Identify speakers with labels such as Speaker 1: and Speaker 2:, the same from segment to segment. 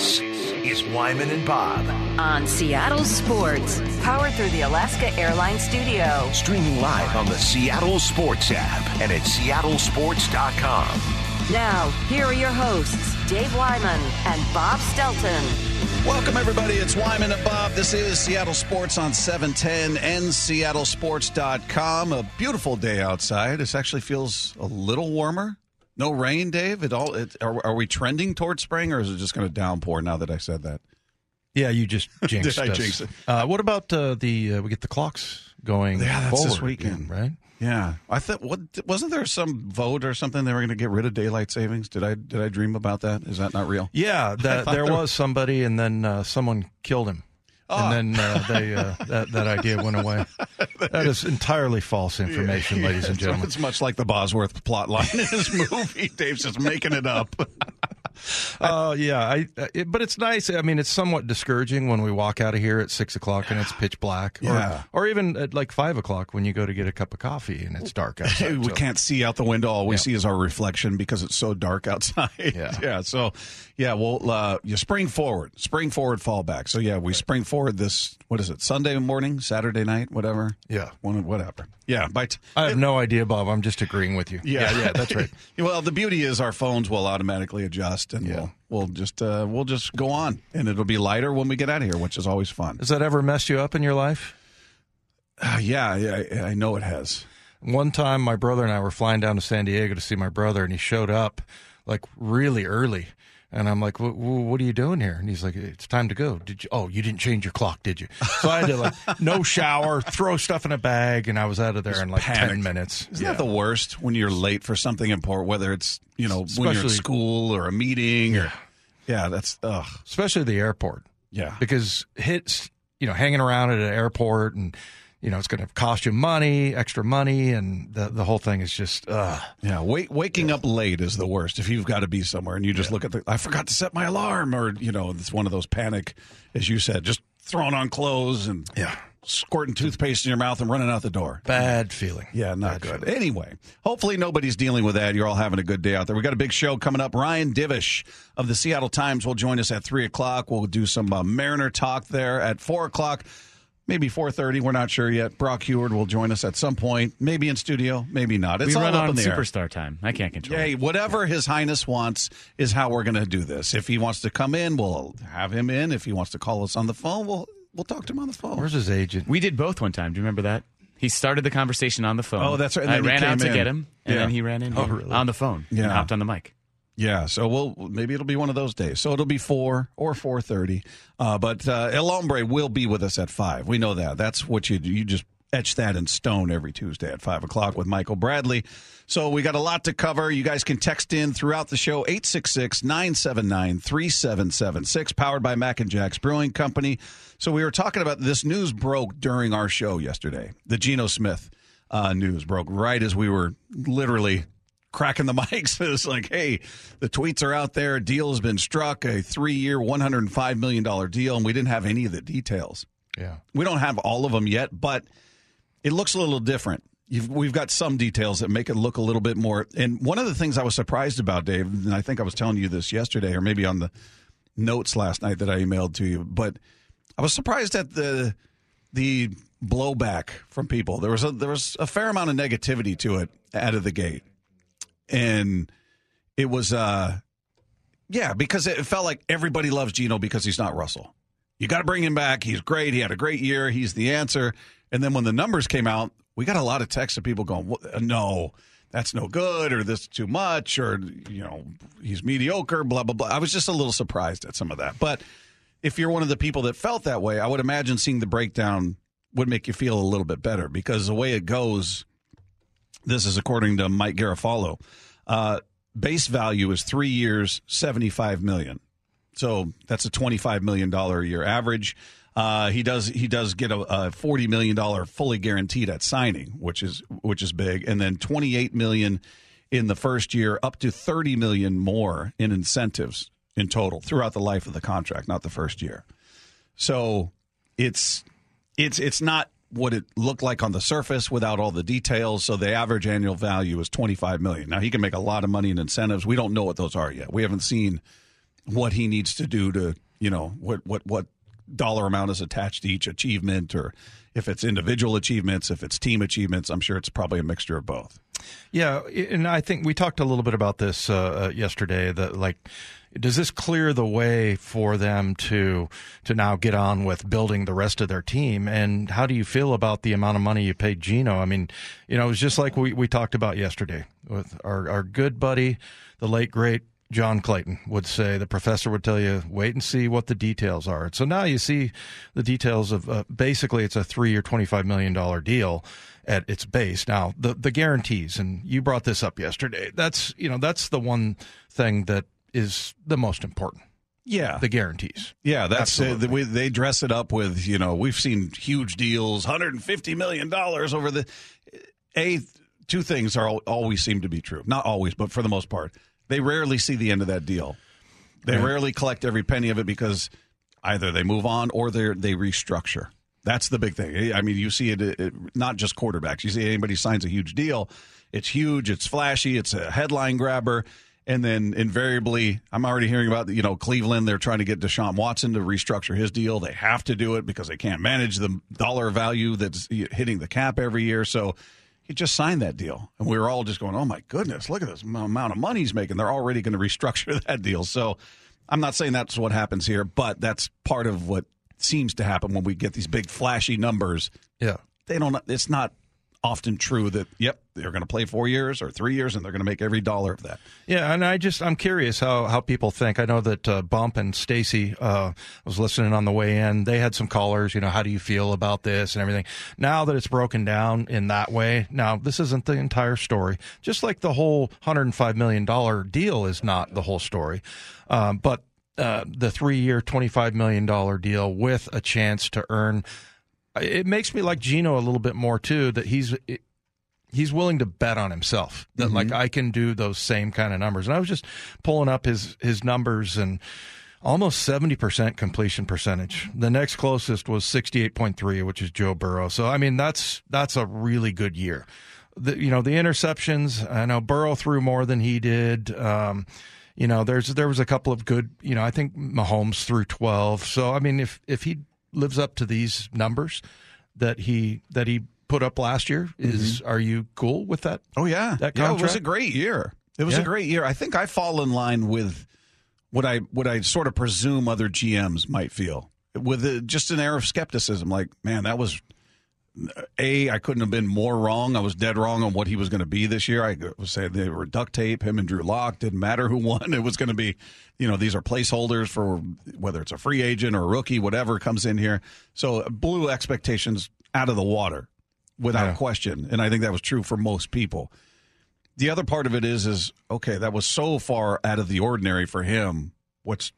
Speaker 1: This is Wyman and Bob.
Speaker 2: on Seattle Sports, powered through the Alaska Airlines Studio.
Speaker 1: Streaming live on the Seattle Sports app and at seattlesports.com.
Speaker 2: Now, here are your hosts, Dave Wyman and Bob Stelton.
Speaker 3: Welcome, everybody. It's Wyman and Bob. This is Seattle Sports on 710 and seattlesports.com. A beautiful day outside. This actually feels a little warmer. No rain, Dave. It all. It, are, are we trending towards spring, or is it just going to downpour? Now that I said that,
Speaker 4: Yeah, you just jinxed
Speaker 3: Did I
Speaker 4: us.
Speaker 3: jinx it?
Speaker 4: Uh, what about uh, the uh, we get the clocks going?
Speaker 3: Yeah, that's this weekend.
Speaker 4: again, right?
Speaker 3: yeah, I thought. What wasn't there some vote or something they were going to get rid of daylight savings? Did I did I dream about that? Is that not real?
Speaker 4: Yeah, that, there
Speaker 3: there-
Speaker 4: was somebody, and then uh, someone killed him,
Speaker 3: Oh.
Speaker 4: and then uh, they uh, that that idea went away. That is entirely false information, ladies and gentlemen.
Speaker 3: It's much like the Bosworth plot line in his movie. Dave's just making it up.
Speaker 4: Uh, yeah, I, uh, it, but it's nice. I mean, it's somewhat discouraging when we walk out of here at six o'clock and it's pitch black, or,
Speaker 3: Yeah.
Speaker 4: or even at like five o'clock when you go to get a cup of coffee and it's dark outside.
Speaker 3: we
Speaker 4: So-
Speaker 3: can't see out the window. All we
Speaker 4: Yeah.
Speaker 3: see is our reflection because it's so dark outside.
Speaker 4: Yeah.
Speaker 3: yeah. So, yeah, well, uh, you spring forward, spring forward, fall back. So, yeah, we spring forward this, what is it, Sunday morning, Saturday night, whatever?
Speaker 4: Yeah.
Speaker 3: One, whatever. Yeah. By t-
Speaker 4: I have no idea, Bob. I'm just agreeing with you.
Speaker 3: yeah,
Speaker 4: yeah, that's right.
Speaker 3: well, the beauty is our phones will automatically adjust and
Speaker 4: Yeah.
Speaker 3: we'll, we'll just, uh, we'll just go on and it'll be lighter when we get out of here, which is always fun.
Speaker 4: Has that ever messed you up in your life?
Speaker 3: Uh, yeah, yeah, I know it has.
Speaker 4: One time, my brother and I were flying down to San Diego to see my brother, and he showed up like really early. And I'm like, "Wh- wh- "What are you doing here?" And he's like, "It's time to go." Did you? Oh, you didn't change your clock, did you? So I had to like no shower, throw stuff in a bag, and I was out of there in like ten minutes.
Speaker 3: Isn't
Speaker 4: Yeah.
Speaker 3: that the worst when you're late for something important, whether it's, you know, when you're at
Speaker 4: Especially-
Speaker 3: school or a meeting or, yeah, that's, ugh.
Speaker 4: Especially the airport,
Speaker 3: Yeah.
Speaker 4: because hits, you know, hanging around at an airport and. You know, it's going to cost you money, extra money, and the the whole thing is just, uh,
Speaker 3: Yeah. Wake, waking up late is the worst if you've got to be somewhere and you just look at the, I forgot to set my alarm or, you know, it's one of those panic, as you said, just throwing on clothes and
Speaker 4: Yeah.
Speaker 3: squirting toothpaste in your mouth and running out the door.
Speaker 4: bad feeling.
Speaker 3: Yeah, not
Speaker 4: Bad
Speaker 3: good.
Speaker 4: feeling.
Speaker 3: Anyway, hopefully nobody's dealing with that. You're all having a good day out there. We got a big show coming up. Ryan Divish of the Seattle Times will join us at three o'clock. We'll do some uh, Mariner talk there at four o'clock. Maybe four thirty. We're not sure yet. Brock Huard will join us at some point. Maybe in studio. Maybe not. It's
Speaker 5: we
Speaker 3: all
Speaker 5: run
Speaker 3: up
Speaker 5: on
Speaker 3: in the air.
Speaker 5: superstar time. I can't control.
Speaker 3: Hey,
Speaker 5: it.
Speaker 3: whatever His Highness wants is how we're going to do this. If he wants to come in, we'll have him in. If he wants to call us on the phone, we'll we'll talk to him on the phone.
Speaker 4: Where's his agent?
Speaker 5: We did both one time. Do you remember that? He started the conversation on the phone.
Speaker 3: Oh, that's right, and
Speaker 5: I
Speaker 3: then he
Speaker 5: ran
Speaker 3: came
Speaker 5: out to
Speaker 3: in.
Speaker 5: get him, and
Speaker 3: Yeah.
Speaker 5: then he ran in
Speaker 4: Oh, really?
Speaker 5: on the phone.
Speaker 3: Yeah.
Speaker 5: and hopped on the mic.
Speaker 3: Yeah, so we'll maybe it'll be one of those days. So it'll be four or four thirty. Uh, but uh, El Hombre will be with us at five. We know that. That's what you. You just etch that in stone every Tuesday at five o'clock with Michael Bradley. So we got a lot to cover. You guys can text in throughout the show 866-979-3776 powered by Mac and Jack's Brewing Company. So we were talking about this news broke during our show yesterday. The Geno Smith uh, news broke right as we were literally cracking the mics. It's like, hey, the tweets are out there. A deal has been struck, a three year, $105 million deal, and we didn't have any of the details.
Speaker 4: Yeah.
Speaker 3: We don't have all of them yet, but it looks a little different. You've, we've got some details that make it look a little bit more. And one of the things I was surprised about, Dave, and I think I was telling you this yesterday, or maybe on the notes last night that I emailed to you, but I was surprised at the the blowback from people. There was a there was a fair amount of negativity to it out of the gate, and it was uh yeah because it felt like everybody loves Geno because he's not Russell. You got to bring him back. He's great. He had a great year. He's the answer. And then when the numbers came out, we got a lot of texts of people going, "No, that's no good," or "This is too much," or you know, he's mediocre. Blah blah blah. I was just a little surprised at some of that, but if you're one of the people that felt that way, I would imagine seeing the breakdown would make you feel a little bit better because the way it goes, this is according to Mike Garafolo. Uh, base value is three years, seventy-five million. So that's a twenty-five million dollar a year average. Uh, he does he does get a, a forty million dollar fully guaranteed at signing, which is which is big, and then twenty-eight million in the first year, up to thirty million more in incentives in total throughout the life of the contract, not the first year. So it's it's it's not what it looked like on the surface without all the details. So the average annual value is twenty five million. Now he can make a lot of money in incentives. We don't know what those are yet. We haven't seen what he needs to do to, you know, what what what dollar amount is attached to each achievement, or if it's individual achievements, if it's team achievements. I'm sure it's probably a mixture of both.
Speaker 4: Yeah, and I think we talked a little bit about this uh, uh, yesterday. That like, does this clear the way for them to to now get on with building the rest of their team? And how do you feel about the amount of money you paid Geno? I mean, you know, it was just like we, we talked about yesterday with our our good buddy, the late great John Clayton would say, the professor would tell you, wait and see what the details are. So now you see the details of uh, basically it's a three year, $25 million deal at its base. Now, the, the guarantees, and you brought this up yesterday, that's, you know, that's the one thing that is the most important.
Speaker 3: Yeah,
Speaker 4: the guarantees.
Speaker 3: Yeah, that's uh, the way they dress it up with. You know, we've seen huge deals, hundred and fifty million dollars over the. A two things are always seem to be true. Not always, but for the most part, they rarely see the end of that deal. They right. rarely collect every penny of it because either they move on or they they restructure. That's the big thing. I mean, you see it, it, not just quarterbacks. You see anybody signs a huge deal, it's huge, it's flashy, it's a headline grabber, and then invariably, I'm already hearing about you know Cleveland. They're trying to get Deshaun Watson to restructure his deal. They have to do it because they can't manage the dollar value that's hitting the cap every year. So he just signed that deal. And we were all just going, oh my goodness, look at this amount of money he's making. They're already going to restructure that deal. So I'm not saying that's what happens here, but that's part of what seems to happen when we get these big flashy numbers.
Speaker 4: Yeah.
Speaker 3: They don't, it's not often true that yep they're going to play four years or three years and they're going to make every dollar of that.
Speaker 4: Yeah and i just i'm curious how how people think. I know that uh, bump and stacy uh, was listening on the way in. They had some callers you know how do you feel about this and everything. Now that it's broken down in that way now this isn't the entire story. Just like the whole 105 million dollar deal is not the whole story. Um, but uh, the three year, $25 million deal with a chance to earn it makes me like Geno a little bit more too. That he's he's willing to bet on himself. That mm-hmm. like I can do those same kind of numbers. And I was just pulling up his his numbers and almost 70% completion percentage. The next closest was 68.3, which is Joe Burrow. So I mean that's that's a really good year. The, you know the interceptions. I know Burrow threw more than he did. Um, you know, there's there was a couple of good. You know, I think Mahomes threw 12. So I mean, if if he lives up to these numbers that he that he put up last year. Is mm-hmm. are you cool with that?
Speaker 3: Oh yeah, that yeah, it was a great year. It was yeah. a great year. I think I fall in line with what I what I sort of presume other GMs might feel with a, just an air of skepticism. Like, man, that was a, I couldn't have been more wrong. I was dead wrong on what he was going to be this year. I was saying they were duct tape. Him and Drew Lock didn't matter who won. It was going to be, you know, these are placeholders for whether it's a free agent or a rookie, whatever comes in here. So blew expectations out of the water without yeah. question, and I think that was true for most people. The other part of it is, is okay. That was so far out of the ordinary for him. What's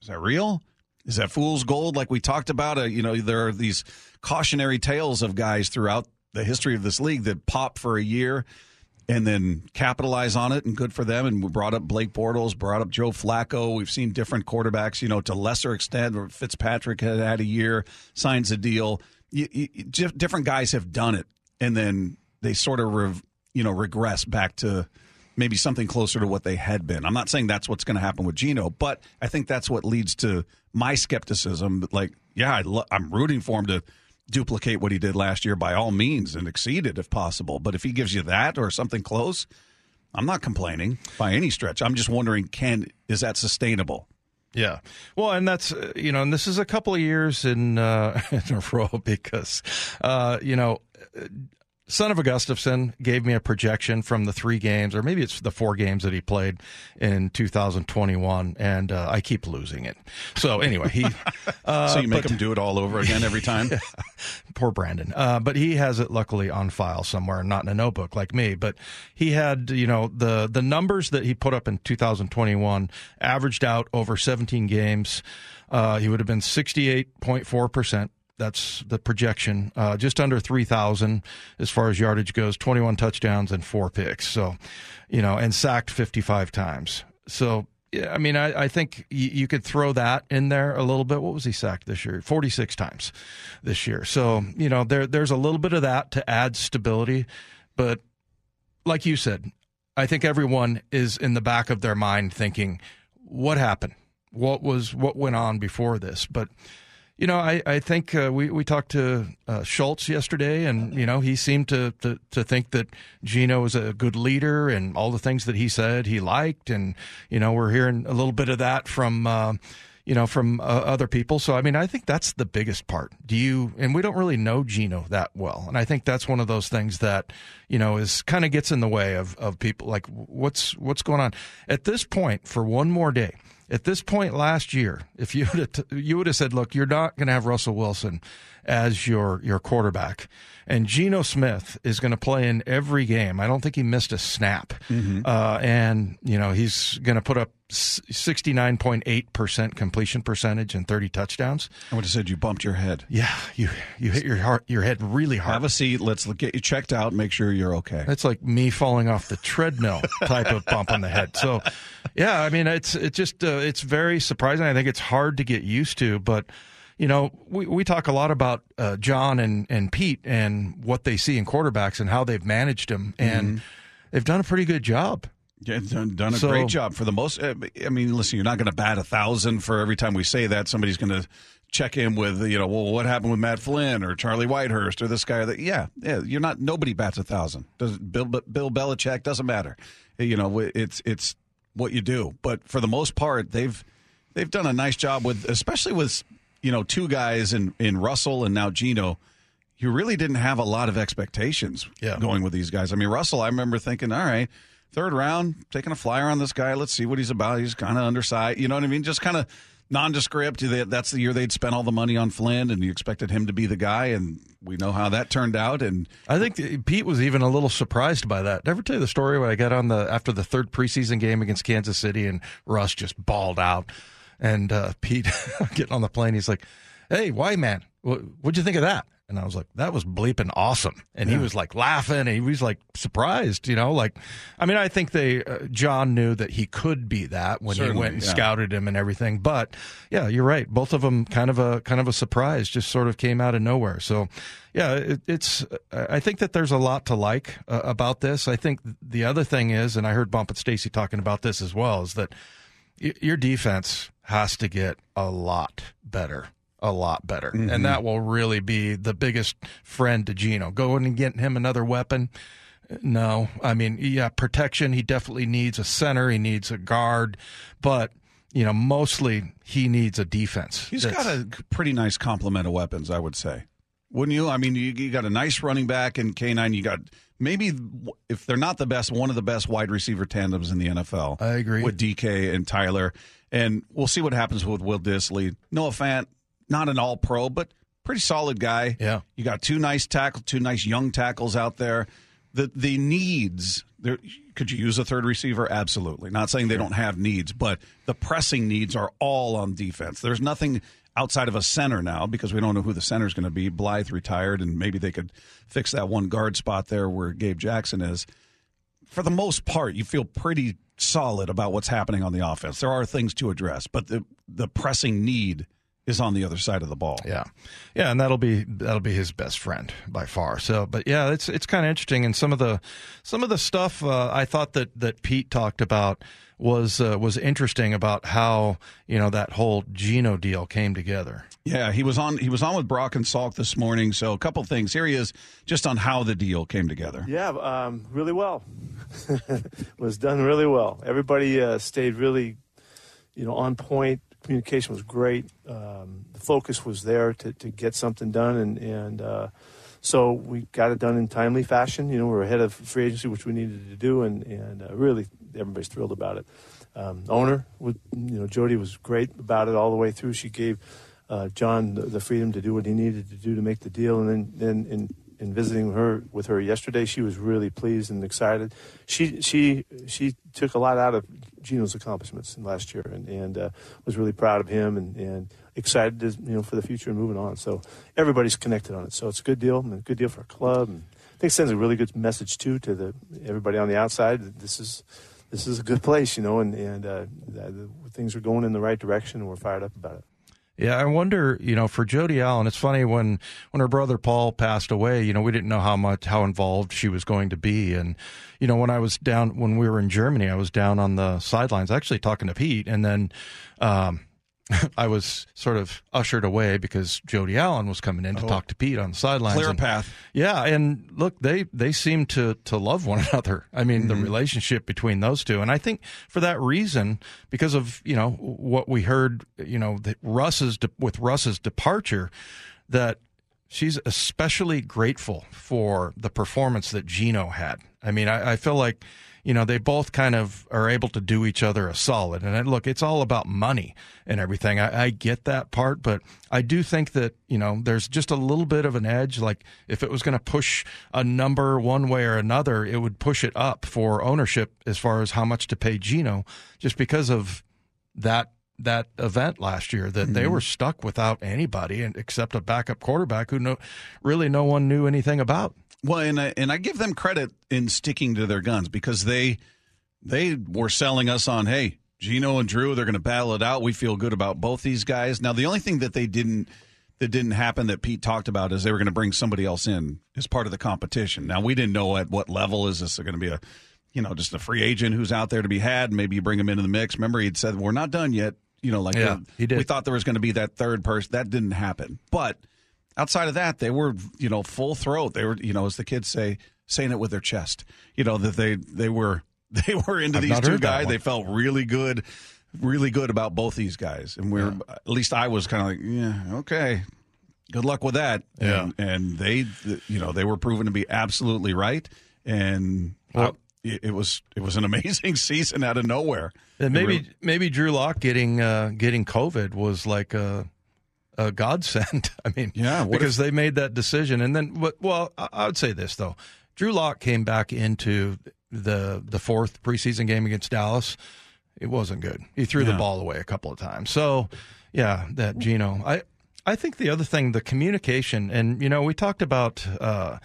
Speaker 3: is that real? Is that fool's gold like we talked about? Uh, you know, there are these cautionary tales of guys throughout the history of this league that pop for a year and then capitalize on it and good for them. And we brought up Blake Bortles, brought up Joe Flacco. We've seen different quarterbacks, you know, to lesser extent. Fitzpatrick had had a year, signs a deal. You, you, different guys have done it, and then they sort of, you know, regress back to maybe something closer to what they had been. I'm not saying that's what's going to happen with Geno, but I think that's what leads to my skepticism. Like, yeah, I I'm rooting for him to duplicate what he did last year by all means and exceed it if possible. But if he gives you that or something close, I'm not complaining by any stretch. I'm just wondering, can is that sustainable?
Speaker 4: Yeah. Well, and that's, uh, you know, and this is a couple of years in, uh, in a row because, uh, you know, Son of Augustafson gave me a projection from the three games, or maybe it's the four games that he played in 2021, and uh, I keep losing it. So anyway, he.
Speaker 3: Uh, so you make but, him do it all over again every time. yeah,
Speaker 4: poor Brandon, uh, but he has it luckily on file somewhere, not in a notebook like me. But he had, you know, the the numbers that he put up in 2021 averaged out over 17 games. Uh, he would have been 68.4 percent that's the projection. Uh, just under 3,000 as far as yardage goes, 21 touchdowns and four picks. So, you know, and sacked 55 times. So, I mean, I, I think you, you could throw that in there a little bit. What was he sacked this year? 46 times this year. So, you know, there there's a little bit of that to add stability. But like you said, I think everyone is in the back of their mind thinking, what happened? what was what went on before this, but you know, I, I think uh, we, we talked to uh, Schultz yesterday, and, you know, he seemed to, to, to think that Geno was a good leader and all the things that he said he liked. And, you know, we're hearing a little bit of that from, uh, you know, from uh, other people. So, I mean, I think that's the biggest part. Do you, and we don't really know Geno that well. And I think that's one of those things that, you know, is kind of gets in the way of, of people like what's, what's going on at this point for one more day at this point last year, if you would have, you would have said, "Look, you're not going to have Russell Wilson as your your quarterback, and Geno Smith is going to play in every game. I don't think he missed a snap, mm-hmm. uh, and you know he's going to put up 69.8% completion percentage and 30 touchdowns.
Speaker 3: I would have said you bumped your head.
Speaker 4: Yeah, you you hit your heart your head really hard.
Speaker 3: Have a seat. Let's get you checked out. Make sure you're okay.
Speaker 4: That's like me falling off the treadmill type of bump on the head. So, yeah, I mean it's it's just uh, it's very surprising. I think it's hard to get used to, but you know, we, we talk a lot about uh, John and, and Pete and what they see in quarterbacks and how they've managed them, and mm-hmm. they've done a pretty good job.
Speaker 3: Yeah, done, done a so, great job for the most. Uh, I mean, listen, you're not going to bat a thousand for every time we say that. Somebody's going to check in with, you know, well, what happened with Matt Flynn or Charlie Whitehurst or this guy? That yeah, yeah, you're not. Nobody bats a thousand. Does Bill Bill Belichick doesn't matter. You know, it's it's what you do. But for the most part, they've they've done a nice job with, especially with you know two guys in in Russell and now Geno you really didn't have a lot of expectations yeah. going with these guys. I mean, Russell, I remember thinking, all right, third round, taking a flyer on this guy. Let's see what he's about. He's kind of undersized. You know what I mean? Just kind of nondescript. That's the year they'd spent all the money on Flynn, and you expected him to be the guy, and we know how that turned out. And
Speaker 4: I think Pete was even a little surprised by that. i Never tell you the story when I got on the after the third preseason game against Kansas City, and Russ just balled out, and uh, Pete getting on the plane, he's like, "Hey, why, man? What, what'd you think of that?" And I was like, that was bleeping awesome. And yeah. he was like laughing and he was like surprised, you know, like, I mean, I think they, uh, John knew that he could be that when Certainly, he went and yeah. scouted him and everything. But yeah, you're right. Both of them kind of a, kind of a surprise, just sort of came out of nowhere. So yeah, it, it's, I think that there's a lot to like uh, about this. I think the other thing is, and I heard Bump and Stacy talking about this as well, is that y- your defense has to get a lot better a lot better. Mm-hmm. And that will really be the biggest friend to Geno. Going and getting him another weapon. No, I mean, yeah, protection. He definitely needs a center. He needs a guard, but you know, mostly he needs a defense.
Speaker 3: He's got a pretty nice complement of weapons, I would say. Wouldn't you? I mean, you, you got a nice running back in K9. You got maybe, if they're not the best, one of the best wide receiver tandems in the NFL.
Speaker 4: I agree.
Speaker 3: With DK and Tyler. And we'll see what happens with Will Dissly. Noah Fant, not an all pro, but pretty solid guy.
Speaker 4: Yeah.
Speaker 3: You got two nice tackle, two nice young tackles out there. The the needs there could you use a third receiver? Absolutely. Not saying they don't have needs, but the pressing needs are all on defense. There's nothing outside of a center now because we don't know who the center is going to be. Blythe retired, and maybe they could fix that one guard spot there where Gabe Jackson is. For the most part, you feel pretty solid about what's happening on the offense. There are things to address, but the the pressing need is on the other side of the ball.
Speaker 4: Yeah, yeah, and that'll be that'll be his best friend by far. So, but yeah, it's it's kind of interesting, and some of the some of the stuff uh, I thought that that Pete talked about was uh, was interesting about how you know that whole Geno deal came together.
Speaker 3: Yeah, he was on he was on with Brock and Salk this morning. So a couple things. Here he is, just on how the deal came together.
Speaker 6: Yeah, um, really well. was done really well. Everybody uh, stayed really, you know, on point communication was great. Um, the focus was there to, to get something done, and and uh, so we got it done in timely fashion. You know, we are ahead of free agency, which we needed to do, and and uh, really everybody's thrilled about it. Um, owner, you know, Jody was great about it all the way through. She gave uh, John the, the, freedom to do what he needed to do to make the deal, and then in in visiting her with her yesterday, she was really pleased and excited. She she she took a lot out of Geno's accomplishments in last year, and and uh, was really proud of him and and excited to, you know for the future and moving on. So everybody's connected on it. So it's a good deal and a good deal for our club, and I think it sends a really good message too to the everybody on the outside. This is this is a good place, you know, and and uh, the, the, things are going in the right direction, and we're fired up about it.
Speaker 4: Yeah, I wonder, you know, for Jody Allen, it's funny when when her brother Paul passed away, you know, we didn't know how much how involved she was going to be. And you know, when I was down when we were in Germany, I was down on the sidelines actually talking to Pete. And then um I was sort of ushered away because Jody Allen was coming in to oh. talk to Pete on the sidelines.
Speaker 3: Clear
Speaker 4: and-
Speaker 3: path.
Speaker 4: Yeah, and look, they they seem to to love one another. I mean, the mm-hmm. relationship between those two, and I think for that reason, because of you know what we heard, you know, that Russ's de- with Russ's departure, that she's especially grateful for the performance that Geno had. I mean, I, I feel like you know they both kind of are able to do each other a solid. And I, look, it's all about money and everything. I, I get that part, but I do think that you know there's just a little bit of an edge. Like if it was going to push a number one way or another, it would push it up for ownership as far as how much to pay Geno, just because of that that event last year that they mm-hmm. were stuck without anybody and except a backup quarterback who no really no one knew anything about.
Speaker 3: Well, and I, and I give them credit in sticking to their guns because they they were selling us on hey Geno and Drew they're going to battle it out. We feel good about both these guys. Now the only thing that they didn't that didn't happen that Pete talked about is they were going to bring somebody else in as part of the competition. Now we didn't know at what level is this going to be a you know just a free agent who's out there to be had. Maybe you bring him into the mix. Remember he'd said we're not done yet. You know like
Speaker 4: Yeah,
Speaker 3: uh,
Speaker 4: he did.
Speaker 3: we thought there was going to be that third person that didn't happen, but outside of that, they were, you know, full throat. They were, you know, as the kids say, saying it with their chest. You know that they they were they were into
Speaker 4: I've
Speaker 3: these two guys. They felt really good, really good about both these guys. And we're at least I was kind of like, yeah, okay. Good luck with that.
Speaker 4: Yeah.
Speaker 3: And, and they, you know, they were proven to be absolutely right. And
Speaker 4: Well-
Speaker 3: I- it, it was it was an amazing season out of nowhere.
Speaker 4: And maybe maybe Drew Lock getting uh, getting COVID was like a, a godsend. I mean,
Speaker 3: Yeah,
Speaker 4: because they made that decision, and then what? Well, I, would say this though: Drew Lock came back into the the fourth preseason game against Dallas. It wasn't good. He threw the ball away a couple of times. So, yeah, that Geno. I I think the other thing, the communication, and you know, we talked about uh,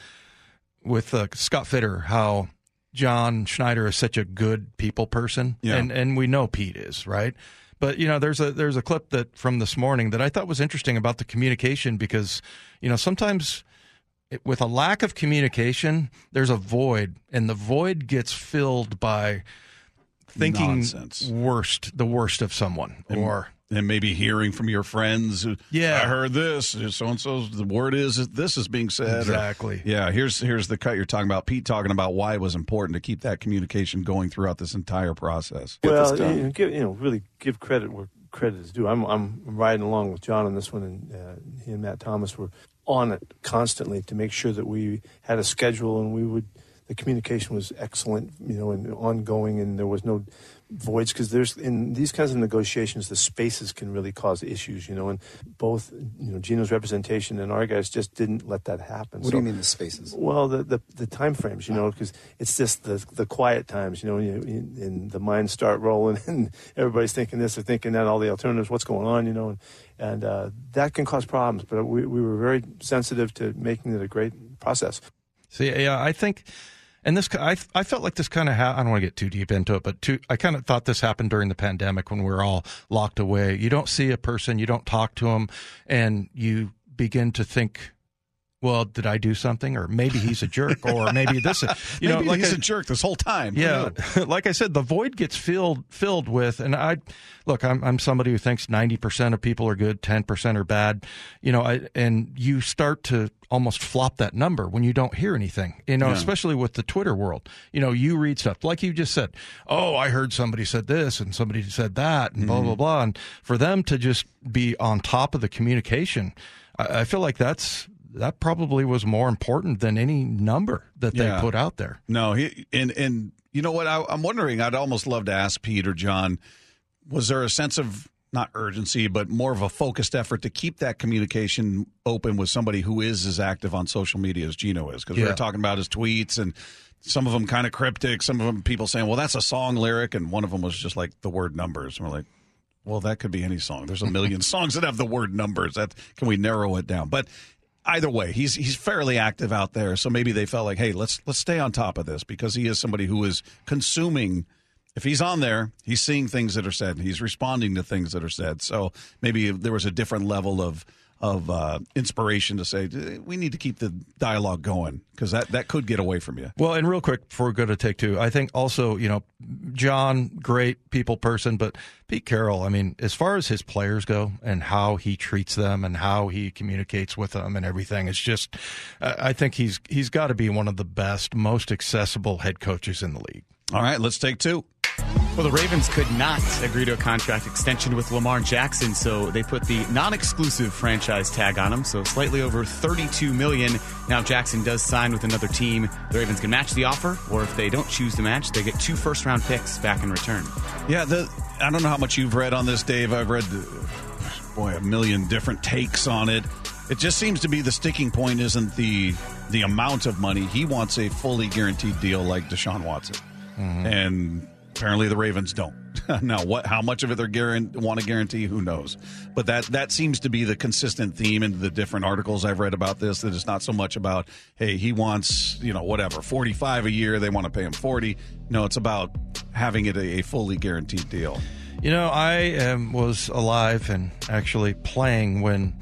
Speaker 4: with uh, Scott Fitter how John Schneider is such a good people person,
Speaker 3: Yeah.
Speaker 4: and and we know Pete is right. But you know, there's a there's a clip that from this morning that I thought was interesting about the communication because you know sometimes it, with a lack of communication, there's a void, and the void gets filled by thinking
Speaker 3: Nonsense.
Speaker 4: worst, the worst of someone, or
Speaker 3: and maybe hearing from your friends.
Speaker 4: Yeah.
Speaker 3: I heard this. So and so's. The word is this is being said. or-
Speaker 4: Exactly.
Speaker 3: yeah. Here's here's the cut you're talking about. Pete talking about why it was important to keep that communication going throughout this entire process.
Speaker 6: Well, you know, give, you know, really give credit where credit is due. I'm I'm riding along with John on this one, and uh, he and Matt Thomas were on it constantly to make sure that we had a schedule and we would. The communication was excellent, you know, and ongoing, and there was no voids because there's in these kinds of negotiations, the spaces can really cause issues, you know, and both, you know, Geno's representation and our guys just didn't let that happen.
Speaker 7: What
Speaker 6: So-
Speaker 7: do you mean the spaces?
Speaker 6: well, the the, the time frames, you know, because it's just the the quiet times, you know, you, you- and the minds start rolling, and everybody's thinking this or thinking that, all the alternatives, what's going on, you know, and, and uh, that can cause problems. But we we were very sensitive to making it a great process.
Speaker 4: See, yeah, I think, and this, I, I felt like this kind of, ha- I don't want to get too deep into it, but too, I kind of thought this happened during the pandemic when we're all locked away. You don't see a person, you don't talk to them, and you begin to think, well, did I do something? Or maybe he's a jerk, or maybe this, is you know, like
Speaker 3: he's
Speaker 4: I-
Speaker 3: a jerk this whole time.
Speaker 4: Yeah, like I said, the void gets filled filled with, and I look. I'm I'm somebody who thinks ninety percent of people are good, ten percent are bad. You know, I, and you start to almost flop that number when you don't hear anything. You know,
Speaker 3: Yeah.
Speaker 4: especially with the Twitter world. You know, you read stuff like you just said. Oh, I heard somebody said this and somebody said that, and blah blah mm-hmm. blah. And for them to just be on top of the communication, I, I feel like that's. That probably was more important than any number that they
Speaker 3: Yeah.
Speaker 4: put out there.
Speaker 3: No, he and and you know what? I, I'm wondering. I'd almost love to ask Pete or John. Was there a sense of not urgency, but more of a focused effort to keep that communication open with somebody who is as active on social media as Geno is? Because we
Speaker 4: Yeah.
Speaker 3: were talking about his tweets and some of them kind of cryptic. Some of them people saying, "Well, that's a song lyric," and one of them was just like the word numbers. And we're like, well, that could be any song. There's a million songs that have the word numbers. That can we narrow it down? But either way, he's he's fairly active out there. So maybe they felt like, hey, let's let's stay on top of this because he is somebody who is consuming if he's on there, he's seeing things that are said. He's responding to things that are said. So maybe there was a different level of of uh, inspiration to say we need to keep the dialogue going because that, that could get away from you.
Speaker 4: Well, and real quick before we go to take two, I think also you know John, great people person, but Pete Carroll. I mean, as far as his players go and how he treats them and how he communicates with them and everything, it's just I think he's he's got to be one of the best, most accessible head coaches in the league.
Speaker 3: All right, let's take two.
Speaker 5: Well, the Ravens could not agree to a contract extension with Lamar Jackson, so they put the non-exclusive franchise tag on him, so slightly over 32 million. Now if Jackson does sign with another team, the Ravens can match the offer, or if they don't choose to match, they get two first-round picks back in return.
Speaker 3: Yeah, the, I don't know how much you've read on this, Dave. I've read, boy, a million different takes on it. It just seems to be the sticking point isn't the the amount of money. He wants a fully guaranteed deal like Deshaun Watson, mm-hmm. and Apparently, the Ravens don't. now, what? How much of it they're want to guarantee? Who knows? But that that seems to be the consistent theme in the different articles I've read about this. That it's not so much about hey, he wants you know whatever forty five a year. They want to pay him forty. No, it's about having it a, a fully guaranteed deal.
Speaker 4: You know, I um, was alive and actually playing when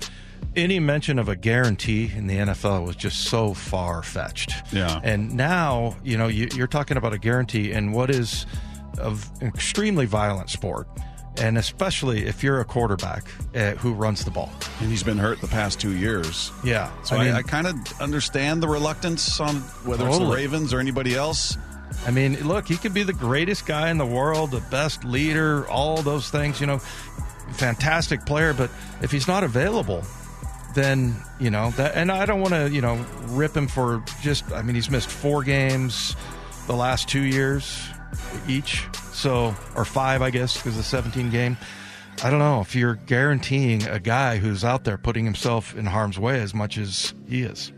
Speaker 4: any mention of a guarantee in the NFL was just so far fetched.
Speaker 3: Yeah.
Speaker 4: And now, you know, you, are talking about a guarantee, and what is of an extremely violent sport, and especially if you're a quarterback uh, who runs the ball.
Speaker 3: And he's been hurt the past two years.
Speaker 4: Yeah.
Speaker 3: So I, mean, I, I kind of understand the reluctance on whether totally. it's the Ravens or anybody else.
Speaker 4: I mean, look, he could be the greatest guy in the world, the best leader, all those things, you know, fantastic player, but if he's not available, then you know that and i don't want to you know rip him for just i mean he's missed four games the last two years each. So, or five, I guess, because the 17 game. I don't know if you're guaranteeing a guy who's out there putting himself in harm's way as much as he is.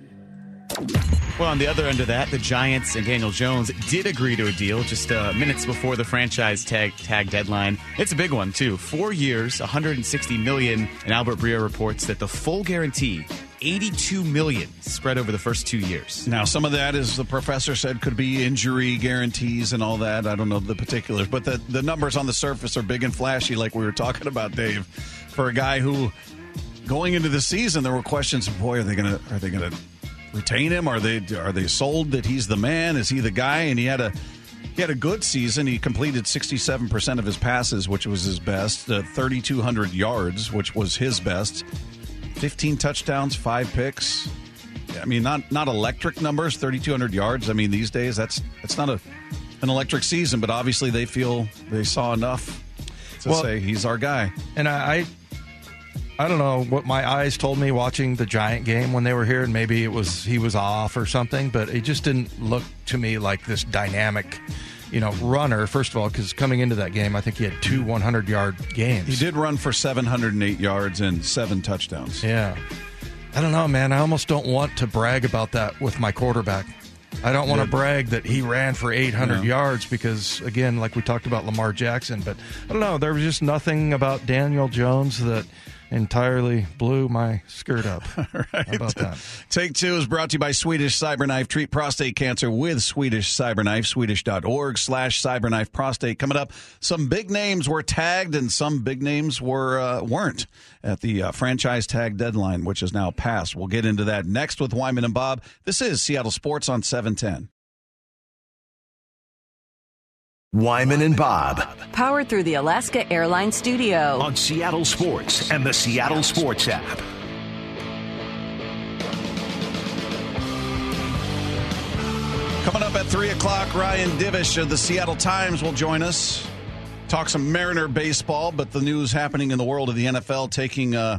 Speaker 5: Well, on the other end of that, the Giants and Daniel Jones did agree to a deal just uh, minutes before the franchise tag tag deadline. It's a big one too. Four years, 160 million, and Albert Breer reports that the full guarantee 82 million spread over the first two years.
Speaker 3: Now, some of that, as the professor said, could be injury guarantees and all that. I don't know the particulars, but the, the numbers on the surface are big and flashy, like we were talking about, Dave. For a guy who, going into the season, there were questions: Boy, are they gonna are they gonna retain him? Are they are they sold that he's the man? Is he the guy? And he had a he had a good season. He completed 67% of his passes, which was his best, uh, 3,200 yards, which was his best. 15 touchdowns, five picks. I mean, not not electric numbers, 3,200 yards. I mean, these days that's that's not a an electric season, but obviously they feel they saw enough to well, say he's our guy.
Speaker 4: And I, I don't know what my eyes told me watching the Giant game when they were here, and maybe it was he was off or something, but it just didn't look to me like this dynamic you know, runner, first of all, because coming into that game, I think he had two 100 yard games.
Speaker 3: He did run for 708 yards and seven touchdowns.
Speaker 4: Yeah. I don't know, man. I almost don't want to brag about that with my quarterback. I don't want to brag that he ran for 800 yeah. yards because, again, like we talked about Lamar Jackson, but I don't know. There was just nothing about Daniel Jones that entirely blew my skirt up. right. How about that?
Speaker 3: Take two is brought to you by Swedish Cyberknife. Treat prostate cancer with Swedish Cyberknife. Swedish.org slash cyberknife prostate. Coming up, some big names were tagged and some big names were uh, weren't at the uh, franchise tag deadline, which is now passed. We'll get into that next with Wyman and Bob. This is Seattle Sports on 710.
Speaker 1: Wyman and Bob.
Speaker 2: Powered through the Alaska Airlines Studio.
Speaker 1: On Seattle Sports and the Seattle Sports app.
Speaker 3: Coming up at 3 o'clock, Ryan Divish of the Seattle Times will join us. Talk some Mariner baseball, but the news happening in the world of the NFL taking uh,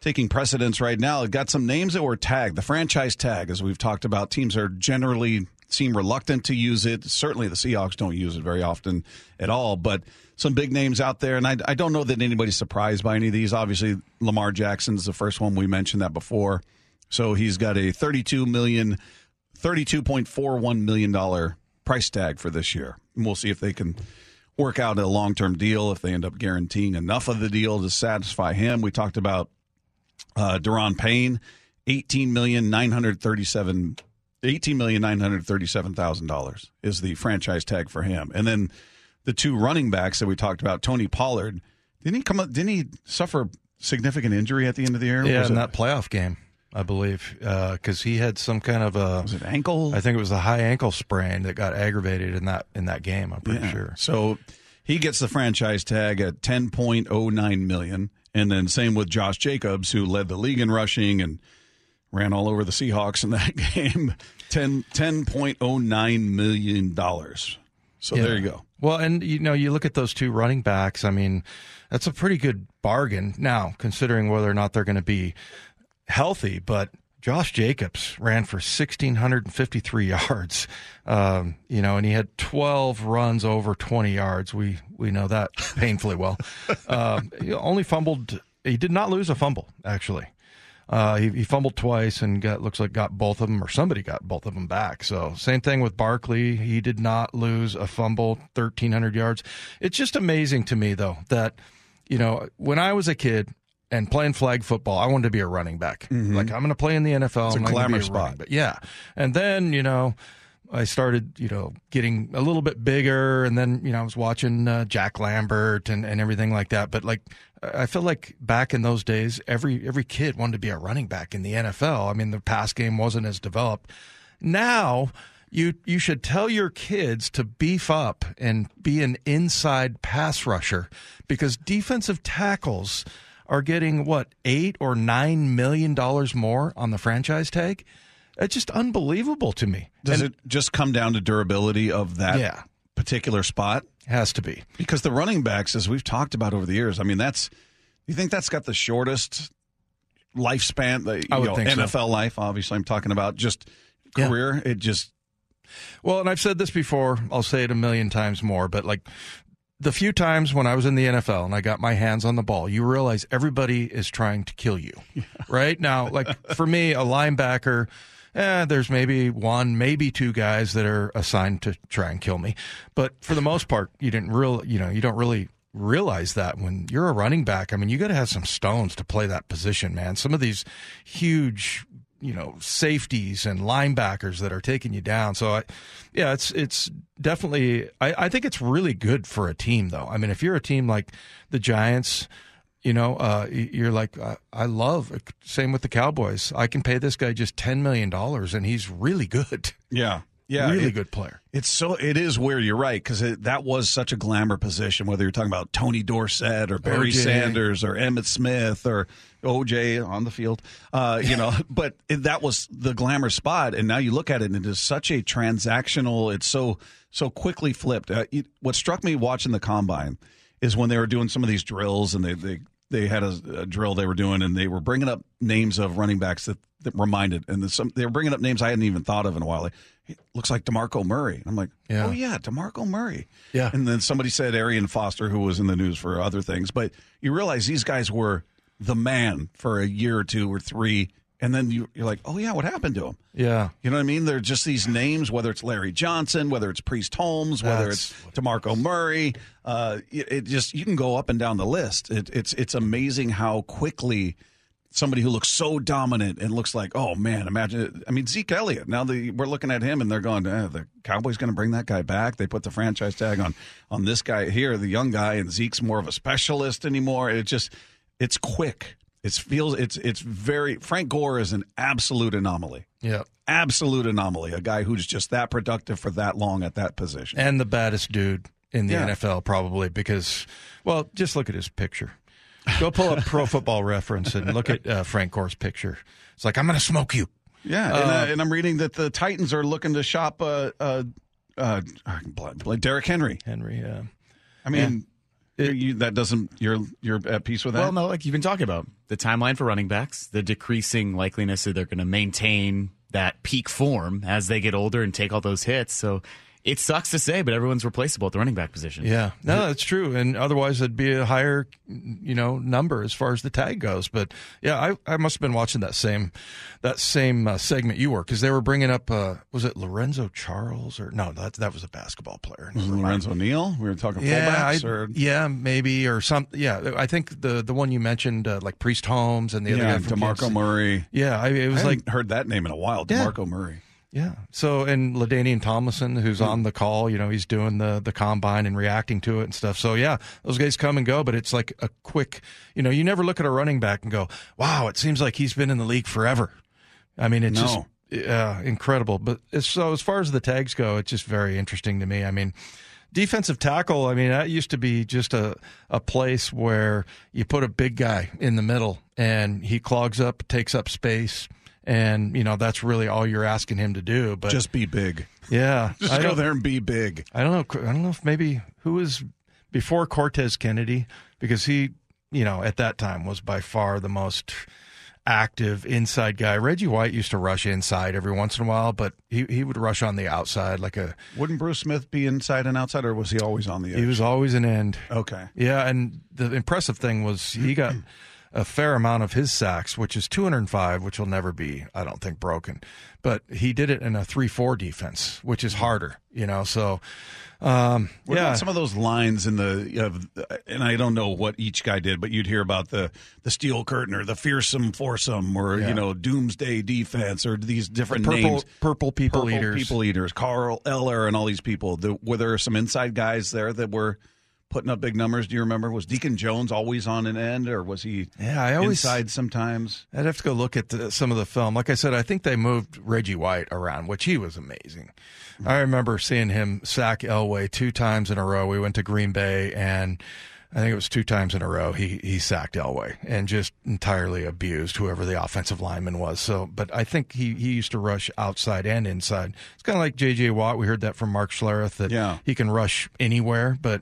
Speaker 3: taking precedence right now. It got some names that were tagged. The franchise tag, as we've talked about, teams are generally seem reluctant to use it. Certainly, the Seahawks don't use it very often at all. But some big names out there, and I, I don't know that anybody's surprised by any of these. Obviously, Lamar Jackson's the first one we mentioned that before. So he's got a thirty-two million, thirty-two point four one million dollar price tag for this year. And we'll see if they can work out a long-term deal. If they end up guaranteeing enough of the deal to satisfy him, we talked about uh, Daron Payne, eighteen million nine hundred thirty-seven eighteen million nine hundred thirty-seven thousand dollars is the franchise tag for him, and then the two running backs that we talked about, Tony Pollard, didn't he come up? Didn't he suffer significant injury at the end of the year?
Speaker 4: Yeah,
Speaker 3: was
Speaker 4: in
Speaker 3: it,
Speaker 4: that playoff game, I believe, uh, because he had some kind of a.
Speaker 3: was it ankle?
Speaker 4: I think it was a high ankle sprain that got aggravated in that in that game. I'm pretty
Speaker 3: Yeah.
Speaker 4: sure.
Speaker 3: So he gets the franchise tag at 10.09 million and then same with Josh Jacobs who led the league in rushing and ran all over the Seahawks in that game 10 10.09 million dollars. So there you go.
Speaker 4: Well, and you know, you look at those two running backs. I mean, that's a pretty good bargain now, considering whether or not they're going to be healthy. But Josh Jacobs ran for sixteen hundred and fifty-three yards. Um, you know, and he had twelve runs over twenty yards. We we know that painfully well. Um, he only fumbled. He did not lose a fumble, actually. Uh, he, he fumbled twice and got looks like got both of them or somebody got both of them back. So same thing with Barkley. He did not lose a fumble, thirteen hundred yards. It's just amazing to me though that you know when I was a kid and playing flag football, I wanted to be a running back. Like I'm going to play in the NFL.
Speaker 3: It's a
Speaker 4: I'm gonna
Speaker 3: glamour
Speaker 4: be
Speaker 3: spot.
Speaker 4: but. Yeah, and then you know. I started, you know, getting a little bit bigger, and then you know I was watching uh, Jack Lambert and, and everything like that. But like, I feel like back in those days, every every kid wanted to be a running back in the NFL. I mean, the pass game wasn't as developed. Now, you you should tell your kids to beef up and be an inside pass rusher because defensive tackles are getting what eight or nine million dollars more on the franchise tag. It's just unbelievable to me.
Speaker 3: Does
Speaker 4: And
Speaker 3: it just come down to durability of that
Speaker 4: Yeah.
Speaker 3: particular spot?
Speaker 4: Has to be?
Speaker 3: Because the running backs, as we've talked about over the years, I mean, that's you think that's got the shortest lifespan, the
Speaker 4: I would
Speaker 3: know,
Speaker 4: think so.
Speaker 3: NFL life. Obviously, I'm talking about just
Speaker 4: Yeah.
Speaker 3: career. It just
Speaker 4: Well, and I've said this before, I'll say it a million times more, but like the few times when I was in the NFL and I got my hands on the ball, you realize everybody is trying to kill you. Right? Now, like for me, a linebacker, eh, there's maybe one, maybe two guys that are assigned to try and kill me. But for the most part, you didn't real you know, you don't really realize that when you're a running back. I mean, you got to have some stones to play that position, man. Some of these huge, you know, safeties and linebackers that are taking you down. So, I, yeah, it's it's definitely. I, I think it's really good for a team, though. I mean, if you're a team like the Giants. You know, uh, you're like, uh, I love. Same with the Cowboys. I can pay this guy just ten million dollars, and he's really good.
Speaker 3: yeah, yeah,
Speaker 4: really
Speaker 3: it-
Speaker 4: good player.
Speaker 3: It's so it is weird. You're right because that was such a glamour position. Whether you're talking about Tony Dorsett or Barry
Speaker 4: OJ.
Speaker 3: Sanders or Emmitt Smith or OJ on the field, uh, you know, but it, that was the glamour spot. And now you look at it, and it is such a transactional. It's so so quickly flipped. Uh, it, what struck me watching the combine is when they were doing some of these drills, and they they they had a, a drill they were doing, and they were bringing up names of running backs that, that reminded, and some, they were bringing up names I hadn't even thought of in a while. Like, it looks like Demarco Murray. And I'm like,
Speaker 4: Yeah.
Speaker 3: oh yeah, Demarco Murray.
Speaker 4: Yeah.
Speaker 3: And then somebody said Arian Foster, who was in the news for other things, but you realize these guys were the man for a year or two or three, and then you, you're like, oh yeah, what happened to him?
Speaker 4: Yeah,
Speaker 3: You know what I mean? They're just these names, whether it's Larry Johnson, whether it's Priest Holmes, whether
Speaker 4: That's
Speaker 3: it's Demarco Murray. Uh, it, it just you can go up and down the list. It, it's it's amazing how quickly somebody who looks so dominant and looks like, oh man, imagine. It. I mean Zeke Elliott. Now the, we're looking at him and they're going, eh, the Cowboys going to bring that guy back. They put the franchise tag on on this guy here, the young guy, and Zeke's more of a specialist anymore. It just it's quick. It feels it's it's very Frank Gore is an absolute anomaly
Speaker 4: yeah.
Speaker 3: absolute anomaly. A guy who's just that productive for that long at that position.
Speaker 4: and the baddest dude in the
Speaker 3: Yeah.
Speaker 4: NFL probably because well just look at his picture go pull up pro football reference and look at uh, Frank Gore's picture it's like I'm going to smoke you
Speaker 3: yeah, and, uh, and I'm reading that the Titans are looking to shop uh, uh, uh, like Derrick Henry.
Speaker 4: Henry uh,
Speaker 3: I mean, you, that doesn't you're you're at peace with that.
Speaker 5: Well, no, like you've been talking about the timeline for running backs, the decreasing likeliness that they're going to maintain that peak form as they get older and take all those hits. So it sucks to say, but everyone's replaceable at the running back position.
Speaker 4: yeah no that's true and otherwise it'd be a higher you know number as far as the tag goes but yeah I, I must have been watching that same that same uh, segment you were because they were bringing up uh, was it Lorenzo Charles or no that that was a basketball player
Speaker 3: Was it Lorenzo Neal. We were talking
Speaker 4: Yeah,
Speaker 3: fullbacks,
Speaker 4: I-
Speaker 3: or
Speaker 4: yeah, maybe or some. Yeah, I think the the one you mentioned, uh, like Priest Holmes and the other guy from
Speaker 3: Demarco
Speaker 4: Kansas-
Speaker 3: Murray.
Speaker 4: Yeah, I, it was
Speaker 3: haven't
Speaker 4: like
Speaker 3: heard that name in a while.
Speaker 4: Yeah.
Speaker 3: Demarco Murray.
Speaker 4: Yeah. So and Ladainian Tomlinson, who's on the call, you know, he's doing the the combine and reacting to it and stuff. So yeah, those guys come and go, but it's like a quick. You know, you never look at a running back and go, "Wow, it seems like he's been in the league forever." I mean, it's
Speaker 3: No.
Speaker 4: just uh, incredible. But so as far as the tags go, it's just very interesting to me. I mean. Defensive tackle, I mean, that used to be just a, a place where you put a big guy in the middle and he clogs up, takes up space, and, you know, that's really all you're asking him to do. But
Speaker 3: Just be big.
Speaker 4: yeah,
Speaker 3: Just
Speaker 4: I
Speaker 3: go there and be big.
Speaker 4: I don't know. I don't know if maybe who was before Cortez Kennedy because he, you know, at that time was by far the most active inside guy. Reggie White used to rush inside every once in a while, but he he would rush on the outside like a.
Speaker 3: Wouldn't Bruce Smith be inside and outside, or was he always on the edge?
Speaker 4: He was always an end.
Speaker 3: okay.
Speaker 4: Yeah, and the impressive thing was he got a fair amount of his sacks, which is 205, which will never be, I don't think, broken. But he did it in a 3 4 defense, which is harder, you know. So, um,
Speaker 3: What
Speaker 4: yeah.
Speaker 3: about some of those lines in the, of and I don't know what each guy did, but you'd hear about the the steel curtain or the fearsome foursome or
Speaker 4: Yeah.
Speaker 3: you know doomsday defense or these different
Speaker 4: purple,
Speaker 3: names.
Speaker 4: purple people
Speaker 3: Purple
Speaker 4: eaters.
Speaker 3: people eaters, Carl Eller, and all these people. The, were there some inside guys there that were putting up big numbers? Do you remember? Was Deacon Jones always on an end, or was he
Speaker 4: Yeah, I always-
Speaker 3: inside sometimes?
Speaker 4: I'd have to go look at the, some of the film. Like I said, I think they moved Reggie White around, which he was amazing. Mm-hmm. I remember seeing him sack Elway two times in a row. We went to Green Bay, and I think it was two times in a row he he sacked Elway and just entirely abused whoever the offensive lineman was. So, but I think he he used to rush outside and inside. It's kind of like J.J. Watt. We heard that from Mark Schlereth that
Speaker 3: Yeah.
Speaker 4: he can rush anywhere, but.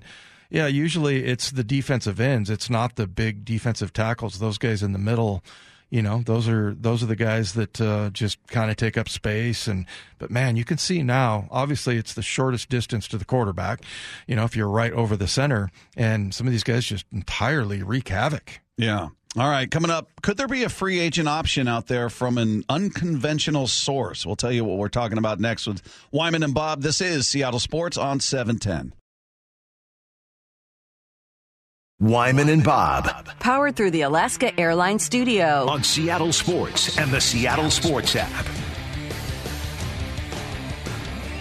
Speaker 4: Yeah, usually it's the defensive ends. It's not the big defensive tackles. Those guys in the middle, you know, those are those are the guys that uh, just kind of take up space. And but man, you can see now. Obviously, it's the shortest distance to the quarterback. You know, if you're right over the center, and some of these guys just entirely wreak havoc.
Speaker 3: Yeah. All right, coming up, could there be a free agent option out there from an unconventional source? We'll tell you what we're talking about next with Wyman and Bob. This is Seattle Sports on 710.
Speaker 1: Wyman and Bob
Speaker 2: Powered through the Alaska Airlines Studio.
Speaker 1: on Seattle Sports and the Seattle Sports app.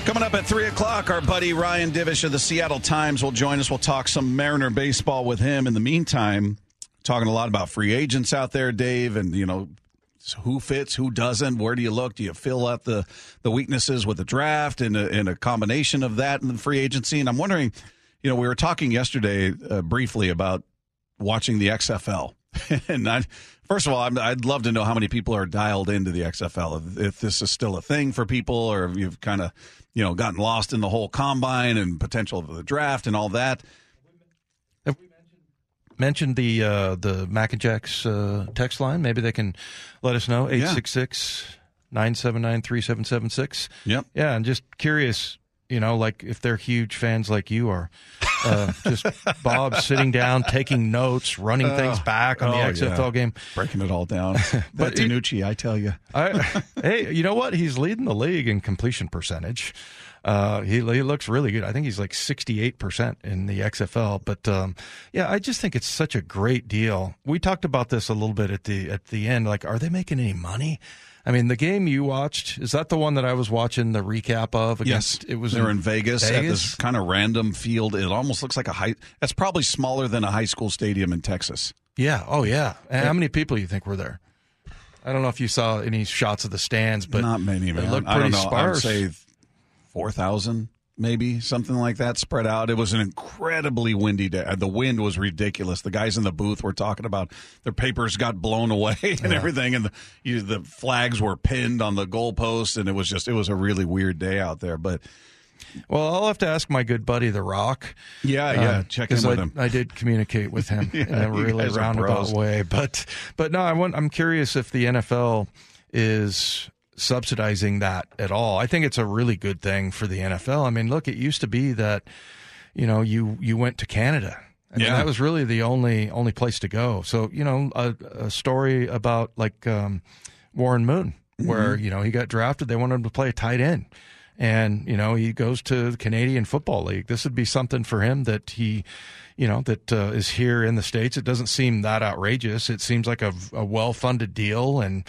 Speaker 3: Coming up at 3 o'clock, our buddy Ryan Divish of the Seattle Times will join us. We'll talk some Mariner baseball with him. In the meantime, talking a lot about free agents out there, Dave, and, you know, who fits, who doesn't, where do you look? Do you fill out the, the weaknesses with the draft and a, and a combination of that and the free agency? And I'm wondering, you know, we were talking yesterday uh, briefly about watching the XFL. and I, first of all, I'm, I'd love to know how many people are dialed into the XFL. If, if this is still a thing for people, or if you've kind of, you know, gotten lost in the whole combine and potential of the draft and all that.
Speaker 4: Mentioned the uh, the Mac and Jacks uh, text line. Maybe they can let us know 866 979 3776.
Speaker 3: Yep.
Speaker 4: Yeah, and just curious, you know, like if they're huge fans like you are, uh, just Bob sitting down, taking notes, running things back on the
Speaker 3: oh,
Speaker 4: XFL
Speaker 3: yeah.
Speaker 4: game.
Speaker 3: Breaking it all down. but DiNucci, I tell you.
Speaker 4: I, hey, you know what? He's leading the league in completion percentage. Uh, he he looks really good. I think he's like sixty eight percent in the XFL. But um, yeah, I just think it's such a great deal. We talked about this a little bit at the at the end. Like, are they making any money? I mean, the game you watched is that the one that I was watching the recap of? Against, it was
Speaker 3: they were in Vegas, at this kind of random field. It almost looks like a high. That's probably smaller than a high school stadium in Texas.
Speaker 4: Yeah. Oh, yeah. And how many people do you think were there? I don't know if you saw any shots of the stands, but
Speaker 3: Not many, man.
Speaker 4: It looked
Speaker 3: I
Speaker 4: pretty
Speaker 3: don't know. I would
Speaker 4: sparse.
Speaker 3: say four thousand, maybe something like that, spread out. It was an incredibly windy day. The wind was ridiculous. The guys in the booth were talking about their papers got blown away and everything, and the you, the flags were pinned on the goalposts, and it was just it was a really weird day out there. But
Speaker 4: well, I'll have to ask my good buddy The Rock.
Speaker 3: yeah, yeah,
Speaker 4: Uh,
Speaker 3: check in with
Speaker 4: I,
Speaker 3: him.
Speaker 4: I did communicate with him in
Speaker 3: Yeah,
Speaker 4: a
Speaker 3: you
Speaker 4: really roundabout way, but but no, I want, I'm curious if the NFL is subsidizing that at all. I think it's a really good thing for the NFL. I mean, look, it used to be that you know you you went to Canada. I mean,
Speaker 3: Yeah.
Speaker 4: that was really the only only place to go. So you know, a, a story about like um, Warren Moon, where
Speaker 3: Mm-hmm.
Speaker 4: you know he got drafted. They wanted him to play a tight end, and you know he goes to the Canadian Football League. This would be something for him that he, you know, that uh, is here in the states. It doesn't seem that outrageous. It seems like a, a well funded deal, and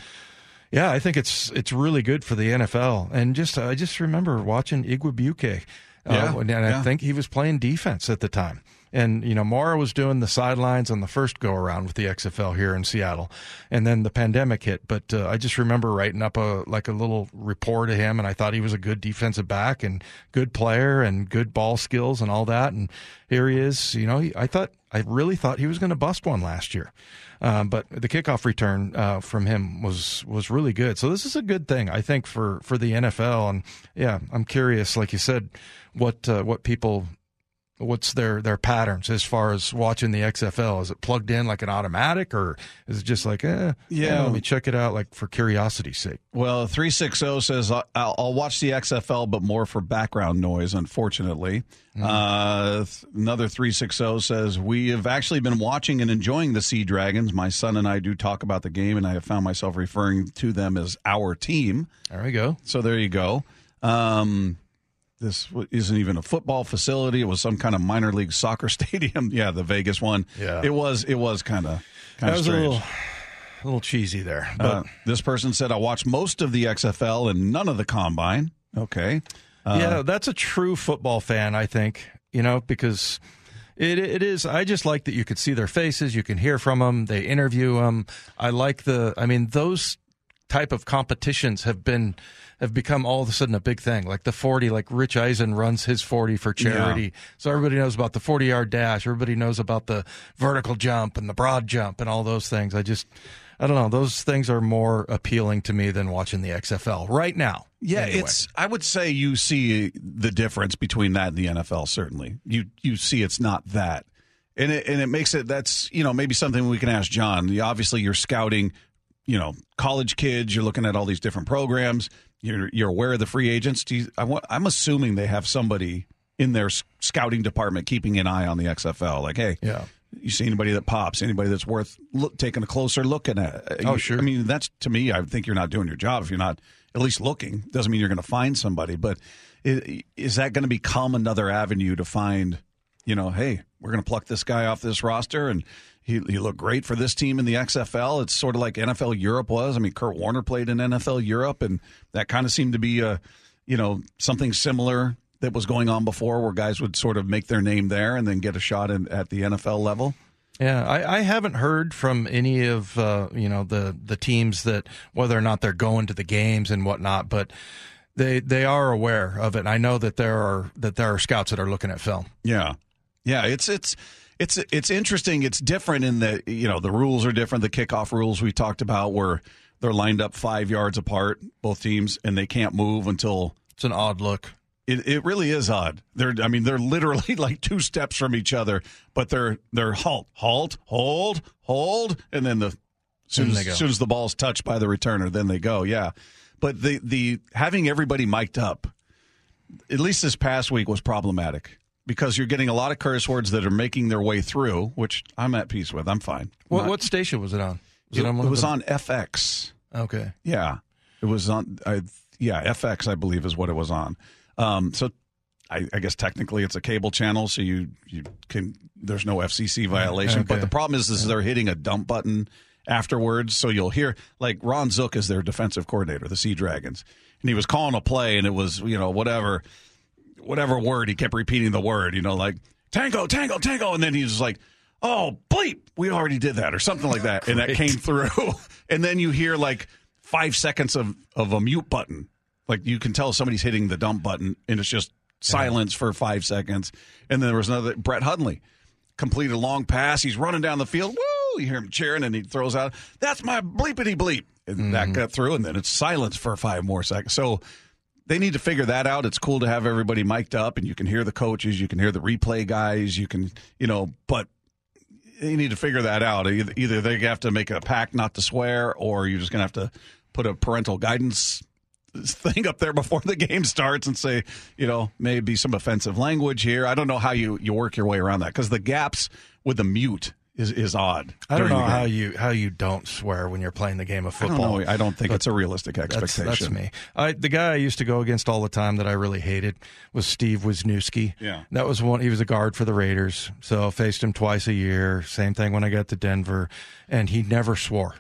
Speaker 4: Yeah, I think it's it's really good for the NFL. And just I just remember watching Igwebuike. Uh,
Speaker 3: Yeah,
Speaker 4: and
Speaker 3: yeah.
Speaker 4: I think he was playing defense at the time. And you know, Mara was doing the sidelines on the first go around with the XFL here in Seattle, and then the pandemic hit. But uh, I just remember writing up a like a little report of him, and I thought he was a good defensive back and good player and good ball skills and all that. And here he is. You know, he, I thought I really thought he was going to bust one last year. Um, but the kickoff return uh, from him was was really good. So this is a good thing, I think, for for the NFL. And yeah, I'm curious, like you said, what uh, what people what's their their patterns as far as watching the XFL? Is it plugged in like an automatic, or is it just like, eh,
Speaker 3: Yeah.
Speaker 4: let me check it out, like for curiosity's sake?
Speaker 3: Well, 360 says, I'll, I'll watch the XFL, but more for background noise, unfortunately. Uh, th- another 360 says, We have actually been watching and enjoying the Sea Dragons. My son and I do talk about the game, and I have found myself referring to them as our team.
Speaker 4: There we go.
Speaker 3: So there you go. Um, this isn't even a football facility. It was some kind of minor league soccer stadium. yeah, the Vegas one.
Speaker 4: Yeah.
Speaker 3: It was, it was kind of, kind of
Speaker 4: was a
Speaker 3: strange.
Speaker 4: little, a little cheesy there, but
Speaker 3: Uh, this person said, I watched most of the XFL and none of the combine. Okay. Uh,
Speaker 4: yeah, that's a true football fan, I think. You know, because it it is. I just like that you could see their faces, you can hear from them, they interview them. I like the. I mean, those type of competitions have been have become all of a sudden a big thing. Like the forty, like Rich Eisen runs his forty for charity, so everybody knows about the forty yard dash. Everybody knows about the vertical jump and the broad jump and all those things. I just. I don't know. Those things are more appealing to me than watching the XFL right now.
Speaker 3: Yeah,
Speaker 4: anyway.
Speaker 3: it's. I would say you see the difference between that and the NFL. Certainly, you you see it's not that, and it and it makes it. That's you know maybe something we can ask John. Obviously, you're scouting, you know, college kids. You're looking at all these different programs. You're you're aware of the free agents. Do you, I, wa- I'm assuming they have somebody in their scouting department keeping an eye on the XFL. Like, hey,
Speaker 4: Yeah.
Speaker 3: You see anybody that pops, anybody that's worth look, taking a closer look at?
Speaker 4: Uh, oh,
Speaker 3: You-
Speaker 4: sure.
Speaker 3: I mean, that's to me. I think you're not doing your job if you're not at least looking. Doesn't mean you're going to find somebody, but i- is that going to become another avenue to find? You know, hey, we're going to pluck this guy off this roster, and he he looked great for this team in the XFL. It's sort of like NFL Europe was. I mean, Kurt Warner played in NFL Europe, and that kind of seemed to be a, you know, something similar that was going on before, where guys would sort of make their name there and then get a shot in, at the NFL level.
Speaker 4: Yeah, I, I haven't heard from any of uh, you know the the teams that whether or not they're going to the games and whatnot, but they they are aware of it. I know that there are that there are scouts that are looking at film.
Speaker 3: Yeah, yeah. It's it's it's it's interesting. It's different in that you know the rules are different. The kickoff rules we talked about where they're lined up five yards apart, both teams, and they can't move until
Speaker 4: It's an odd look.
Speaker 3: it, it really is odd. They're I mean they're literally like two steps from each other, but they're they're halt, halt, hold, hold, and then the soon as, soon as the ball's touched by the returner, then they go. Yeah, but the the having everybody mic'd up, at least this past week was problematic because you're getting a lot of curse words that are making their way through, which I'm at peace with. I'm fine.
Speaker 4: What
Speaker 3: Not-
Speaker 4: what station was it on? Was
Speaker 3: it,
Speaker 4: on
Speaker 3: it was on FX.
Speaker 4: Okay.
Speaker 3: Yeah, it was on. I, yeah, FX, I believe, is what it was on. Um, so, I, I guess technically it's a cable channel, so you you can. There's no FCC violation, but the problem is, is they're hitting a dump button afterwards, so you'll hear like Ron Zook is their defensive coordinator, the Sea Dragons, and he was calling a play, and it was you know whatever whatever word he kept repeating the word, you know, like tango, tango, tango, and then he was like, "Oh, bleep, we already did that," or something like that, and that came through. and then you hear like five seconds of of a mute button, like you can tell somebody's hitting the dump button, and it's just silence for five seconds. And then there was another Brett Hundley completed a long pass. He's running down the field. Woo! You hear him cheering, and he throws out, "That's my bleepity bleep," and that mm-hmm. got through. And then it's silence for five more seconds. So they need to figure that out. It's cool to have everybody mic'd up, and you can hear the coaches, you can hear the replay guys, you can, you know, but they need to figure that out. Either, either they have to make a pact not to swear, or you're just going to have to put a parental guidance thing up there before the game starts and say, you know, maybe some offensive language here. I don't know how you, you work your way around that because the gaps with the mute is, is odd.
Speaker 4: I don't know how you how you don't swear when you're playing the game of
Speaker 3: I don't
Speaker 4: football.
Speaker 3: know. I don't think
Speaker 4: But
Speaker 3: it's a realistic
Speaker 4: That's,
Speaker 3: expectation.
Speaker 4: that's me. I, the guy I used to go against all the time that I really hated was Steve Wisniewski.
Speaker 3: Yeah.
Speaker 4: that was one. He was a guard for the Raiders, so I faced him twice a year. Same thing when I got to Denver, and he never swore.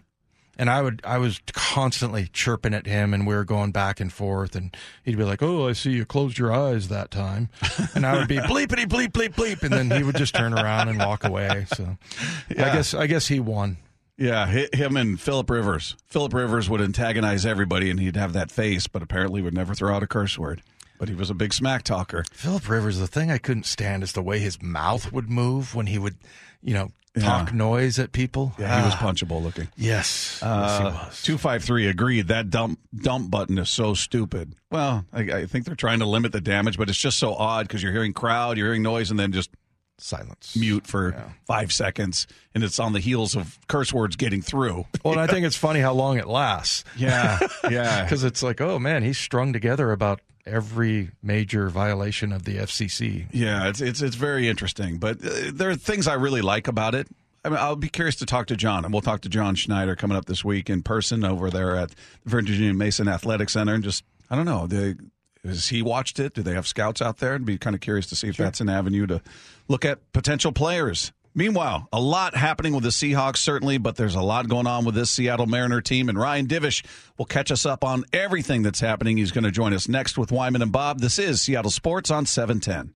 Speaker 4: And I would, I was constantly chirping at him, and we were going back and forth. And he'd be like, "Oh, I see you closed your eyes that time," and I would be bleepity bleep bleep bleep, and then he would just turn around and walk away. So, I guess, I guess he won.
Speaker 3: Yeah, him and Philip Rivers. Philip Rivers would antagonize everybody, and he'd have that face, but apparently would never throw out a curse word. But he was a big smack talker.
Speaker 4: Philip Rivers, the thing I couldn't stand is the way his mouth would move when he would, you know, talk
Speaker 3: Yeah.
Speaker 4: noise at people.
Speaker 3: Yeah, he was
Speaker 4: Ah,
Speaker 3: punchable looking.
Speaker 4: Yes, yes, he
Speaker 3: Uh,
Speaker 4: was.
Speaker 3: Two five three agreed. That dump dump button is so stupid. Well, I, I think they're trying to limit the damage, but it's just so odd because you're hearing crowd, you're hearing noise, and then just
Speaker 4: Silence.
Speaker 3: mute for five seconds, and it's on the heels of curse words getting through.
Speaker 4: Well, and I think it's funny how long it lasts.
Speaker 3: Yeah, yeah.
Speaker 4: Because it's like, oh man, he's strung together about every major violation of the FCC.
Speaker 3: Yeah, it's it's it's very interesting, but uh, there are things I really like about it. I mean, I'll be curious to talk to John, and we'll talk to John Schneider coming up this week in person over there at the Virginia Mason Athletic Center, and just I don't know, the, has he watched it? Do they have scouts out there? I'd be kind of curious to see if that's an avenue to look at potential players. Meanwhile, a lot happening with the Seahawks, certainly, but there's a lot going on with this Seattle Mariner team. And Ryan Divish will catch us up on everything that's happening. He's going to join us next with Wyman and Bob. This is Seattle Sports on 710.